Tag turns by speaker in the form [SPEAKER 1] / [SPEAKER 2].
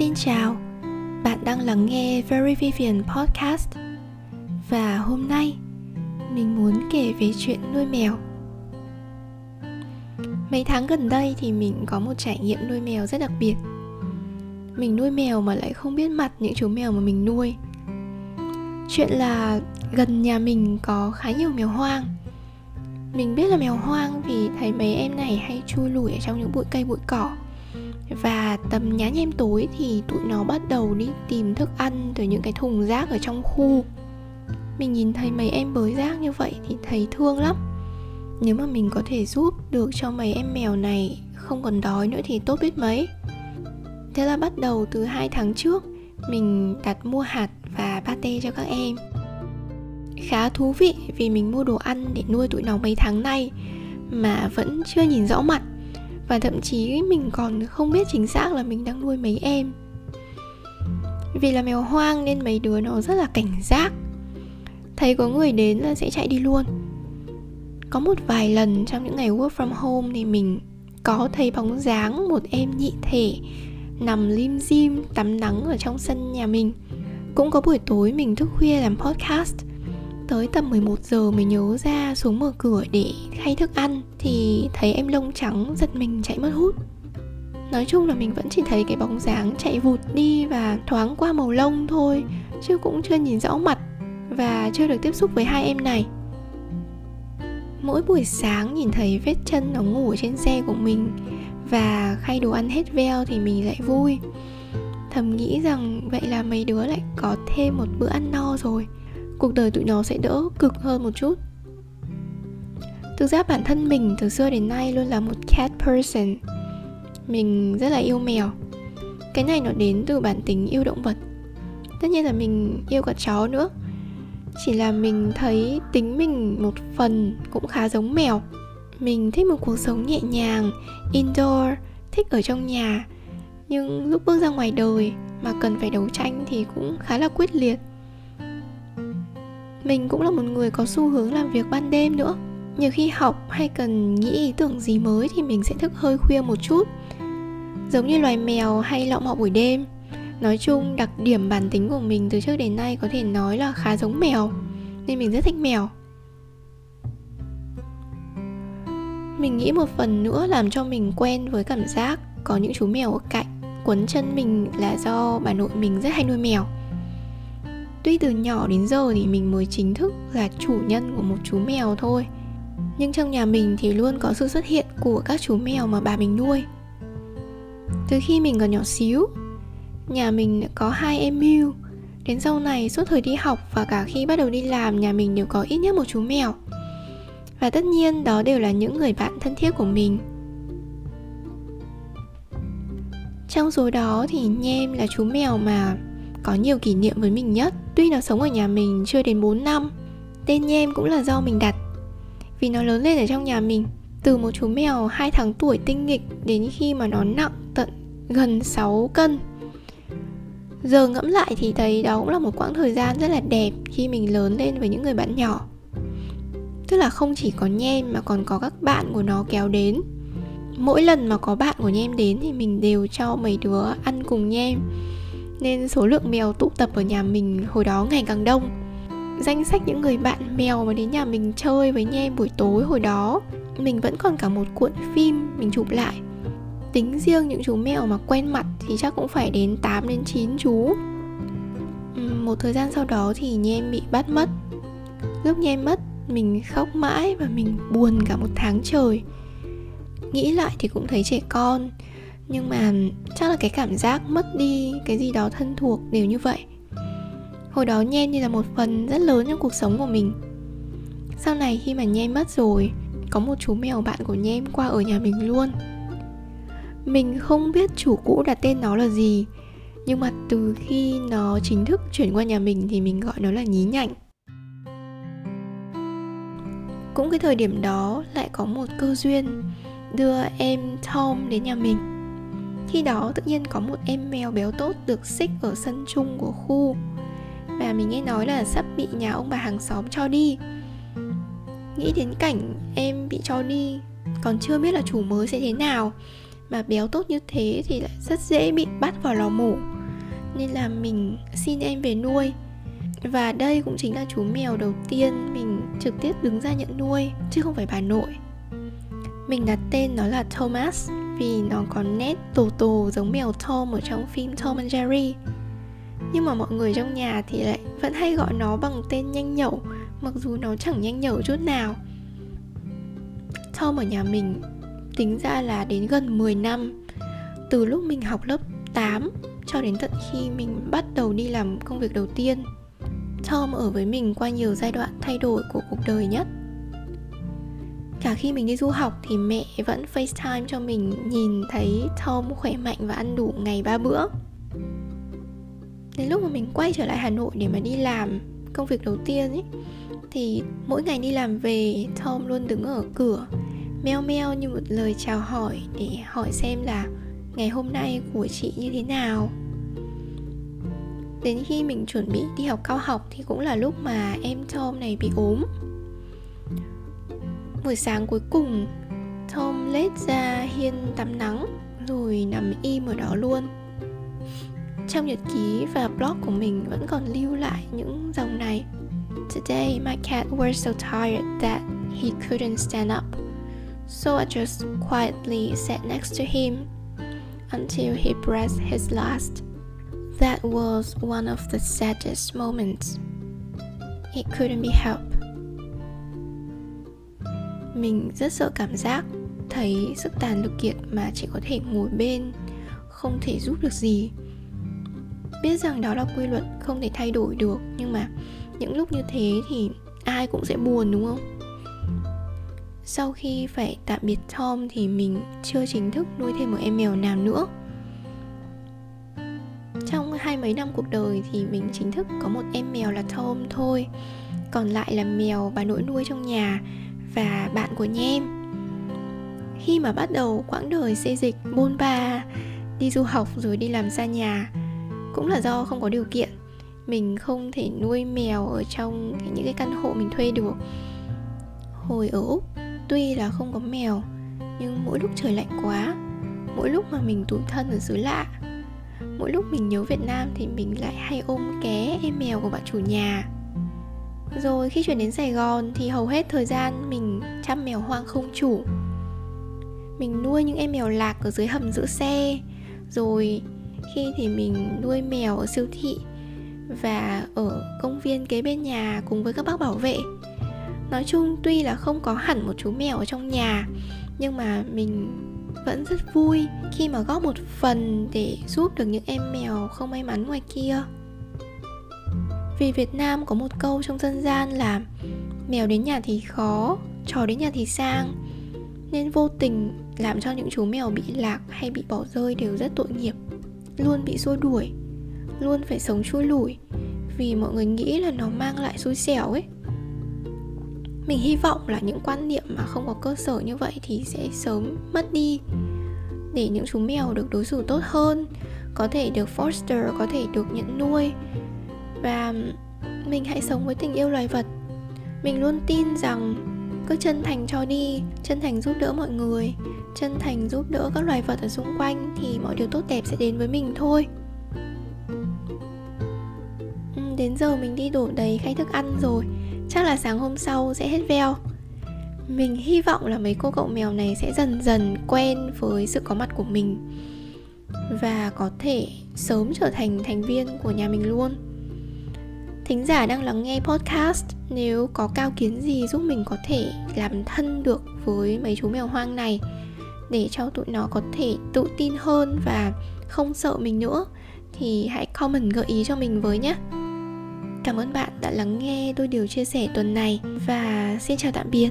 [SPEAKER 1] Xin chào, bạn đang lắng nghe Very Vivian Podcast. Và hôm nay mình muốn kể về chuyện nuôi mèo. Mấy tháng gần đây thì mình có một trải nghiệm nuôi mèo rất đặc biệt. Mình nuôi mèo mà lại không biết mặt những chú mèo mà mình nuôi. Chuyện là gần nhà mình có khá nhiều mèo hoang. Mình biết là mèo hoang vì thấy mấy em này hay chui lủi ở trong những bụi cây bụi cỏ và tầm nhá nhem tối thì tụi nó bắt đầu đi tìm thức ăn từ những cái thùng rác ở trong khu. Mình nhìn thấy mấy em bới rác như vậy thì thấy thương lắm. Nếu mà mình có thể giúp được cho mấy em mèo này không còn đói nữa thì tốt biết mấy. Thế là bắt đầu từ hai tháng trước, mình đặt mua hạt và pate cho các em. Khá thú vị vì mình mua đồ ăn để nuôi tụi nó mấy tháng nay mà vẫn chưa nhìn rõ mặt và thậm chí mình còn không biết chính xác là mình đang nuôi mấy em. Vì là mèo hoang nên mấy đứa nó rất là cảnh giác. Thấy có người đến là sẽ chạy đi luôn. Có một vài lần trong những ngày work from home thì mình có thấy bóng dáng một em nhị thể nằm lim dim, tắm nắng ở trong sân nhà mình. Cũng có buổi tối mình thức khuya làm podcast tới tầm 11 giờ mới nhớ ra xuống mở cửa để khay thức ăn thì thấy em lông trắng giật mình chạy mất hút. Nói chung là mình vẫn chỉ thấy cái bóng dáng chạy vụt đi và thoáng qua màu lông thôi, chứ cũng chưa nhìn rõ mặt và chưa được tiếp xúc với hai em này. Mỗi buổi sáng nhìn thấy vết chân nó ngủ trên xe của mình và khay đồ ăn hết veo thì mình lại vui. Thầm nghĩ rằng vậy là mấy đứa lại có thêm một bữa ăn no rồi cuộc đời tụi nó sẽ đỡ cực hơn một chút. Thực ra bản thân mình từ xưa đến nay luôn là một cat person. Mình rất là yêu mèo. Cái này nó đến từ bản tính yêu động vật. Tất nhiên là mình yêu cả chó nữa. Chỉ là mình thấy tính mình một phần cũng khá giống mèo. Mình thích một cuộc sống nhẹ nhàng, indoor, thích ở trong nhà. Nhưng lúc bước ra ngoài đời mà cần phải đấu tranh thì cũng khá là quyết liệt mình cũng là một người có xu hướng làm việc ban đêm nữa. Nhiều khi học hay cần nghĩ ý tưởng gì mới thì mình sẽ thức hơi khuya một chút. Giống như loài mèo hay lọ mọ buổi đêm. Nói chung, đặc điểm bản tính của mình từ trước đến nay có thể nói là khá giống mèo, nên mình rất thích mèo. Mình nghĩ một phần nữa làm cho mình quen với cảm giác có những chú mèo ở cạnh, quấn chân mình là do bà nội mình rất hay nuôi mèo. Tuy từ nhỏ đến giờ thì mình mới chính thức là chủ nhân của một chú mèo thôi. Nhưng trong nhà mình thì luôn có sự xuất hiện của các chú mèo mà bà mình nuôi. Từ khi mình còn nhỏ xíu, Nhà mình có hai em mưu. Đến sau này, suốt thời đi học và cả khi bắt đầu đi làm, nhà mình đều có ít nhất một chú mèo. Và tất nhiên, đó đều là những người bạn thân thiết của mình. Trong số đó thì Nhem là chú mèo mà có nhiều kỷ niệm với mình nhất. Tuy nó sống ở nhà mình chưa đến 4 năm, Tên Nhem cũng là do mình đặt. Vì nó lớn lên ở trong nhà mình, Từ một chú mèo 2 tháng tuổi tinh nghịch Đến khi mà nó nặng tận gần 6 cân. Giờ ngẫm lại thì thấy đó cũng là một quãng thời gian rất là đẹp Khi mình lớn lên với những người bạn nhỏ. Tức là không chỉ có Nhem mà còn có các bạn của nó kéo đến. Mỗi lần mà có bạn của Nhem đến thì mình đều cho mấy đứa ăn cùng Nhem nên số lượng mèo tụ tập ở nhà mình hồi đó ngày càng đông. Danh sách những người bạn mèo mà đến nhà mình chơi với nhem buổi tối hồi đó, mình vẫn còn cả một cuộn phim mình chụp lại. Tính riêng những chú mèo mà quen mặt thì chắc cũng phải đến 8 đến 9 chú. Một thời gian sau đó thì nhem bị bắt mất. Lúc nhem mất, mình khóc mãi và mình buồn cả một tháng trời. Nghĩ lại thì cũng thấy trẻ con nhưng mà chắc là cái cảm giác mất đi cái gì đó thân thuộc đều như vậy. Hồi đó nhen như là một phần rất lớn trong cuộc sống của mình. Sau này khi mà nhem mất rồi, có một chú mèo bạn của nhem qua ở nhà mình luôn. Mình không biết chủ cũ đặt tên nó là gì, nhưng mà từ khi nó chính thức chuyển qua nhà mình thì mình gọi nó là nhí nhảnh. Cũng cái thời điểm đó lại có một cơ duyên đưa em Tom đến nhà mình khi đó, tự nhiên có một em mèo béo tốt được xích ở sân chung của khu. Và mình nghe nói là sắp bị nhà ông bà hàng xóm cho đi. Nghĩ đến cảnh em bị cho đi, Còn chưa biết là chủ mới sẽ thế nào. Mà béo tốt như thế thì lại rất dễ bị bắt vào lò mổ. Nên là mình xin em về nuôi. Và đây cũng chính là chú mèo đầu tiên mình trực tiếp đứng ra nhận nuôi, chứ không phải bà nội. Mình đặt tên nó là Thomas vì nó có nét tù tù giống mèo Tom ở trong phim Tom and Jerry. Nhưng mà mọi người trong nhà thì lại vẫn hay gọi nó bằng tên nhanh nhẩu, mặc dù nó chẳng nhanh nhẩu chút nào. Tom ở nhà mình tính ra là đến gần 10 năm. Từ lúc mình học lớp 8 cho đến tận khi mình bắt đầu đi làm công việc đầu tiên, Tom ở với mình qua nhiều giai đoạn thay đổi của cuộc đời nhất. Cả khi mình đi du học thì mẹ vẫn FaceTime cho mình nhìn thấy Tom khỏe mạnh và ăn đủ ngày ba bữa. Đến lúc mà mình quay trở lại Hà Nội để mà đi làm công việc đầu tiên ấy, Thì mỗi ngày đi làm về, Tom luôn đứng ở cửa, Meo meo như một lời chào hỏi để hỏi xem là ngày hôm nay của chị như thế nào. Đến khi mình chuẩn bị đi học cao học thì cũng là lúc mà em Tom này bị ốm. Buổi sáng cuối cùng, Tom lết ra hiên tắm nắng, Rồi nằm im ở đó luôn Trong nhật ký và blog của mình vẫn còn lưu lại những dòng này Today, my cat was so tired that he couldn't stand up So I just quietly sat next to him until he breathed his last. That was one of the saddest moments. It couldn't be helped mình rất sợ cảm giác thấy sức tàn lực kiệt mà chỉ có thể ngồi bên, không thể giúp được gì. Biết rằng đó là quy luật không thể thay đổi được, nhưng mà những lúc như thế thì ai cũng sẽ buồn, đúng không? Sau khi phải tạm biệt Tom thì mình chưa chính thức nuôi thêm một em mèo nào nữa. Trong hai mấy năm cuộc đời thì mình chính thức có một em mèo là Tom thôi, còn lại là mèo bà nội nuôi trong nhà và bạn của Nhem khi mà bắt đầu quãng đời xây dịch bôn ba, đi du học rồi đi làm xa nhà, cũng là do không có điều kiện. Mình không thể nuôi mèo ở trong những cái căn hộ mình thuê được. Hồi ở úc, tuy là không có mèo, nhưng mỗi lúc trời lạnh quá, mỗi lúc mà mình tủi thân ở xứ lạ, mỗi lúc mình nhớ việt nam thì mình lại hay ôm ké em mèo của bạn chủ nhà rồi khi chuyển đến Sài Gòn thì hầu hết thời gian mình chăm mèo hoang không chủ. Mình nuôi những em mèo lạc ở dưới hầm giữ xe. Rồi khi thì mình nuôi mèo ở siêu thị Và ở công viên kế bên nhà cùng với các bác bảo vệ. Nói chung tuy là không có hẳn một chú mèo ở trong nhà, Nhưng mà mình vẫn rất vui khi mà góp một phần để giúp được những em mèo không may mắn ngoài kia vì Việt Nam có một câu trong dân gian là Mèo đến nhà thì khó, chó đến nhà thì sang. Nên vô tình làm cho những chú mèo bị lạc hay bị bỏ rơi đều rất tội nghiệp Luôn bị xua đuổi Luôn phải sống chui lủi Vì mọi người nghĩ là nó mang lại xui xẻo ấy. Mình hy vọng là những quan niệm mà không có cơ sở như vậy thì sẽ sớm mất đi để những chú mèo được đối xử tốt hơn có thể được foster có thể được nhận nuôi và mình hãy sống với tình yêu loài vật. Mình luôn tin rằng cứ chân thành cho đi, chân thành giúp đỡ mọi người, chân thành giúp đỡ các loài vật ở xung quanh thì mọi điều tốt đẹp sẽ đến với mình thôi. Ừ, đến giờ mình đi đổ đầy khay thức ăn rồi. Chắc là sáng hôm sau sẽ hết veo. Mình hy vọng là mấy cô cậu mèo này sẽ dần dần quen với sự có mặt của mình và có thể sớm trở thành thành viên của nhà mình luôn thính giả đang lắng nghe podcast, nếu có cao kiến gì giúp mình có thể làm thân được với mấy chú mèo hoang này, để cho tụi nó có thể tự tin hơn và không sợ mình nữa, thì hãy comment gợi ý cho mình với nhé. Cảm ơn bạn đã lắng nghe đôi điều chia sẻ tuần này, và xin chào tạm biệt.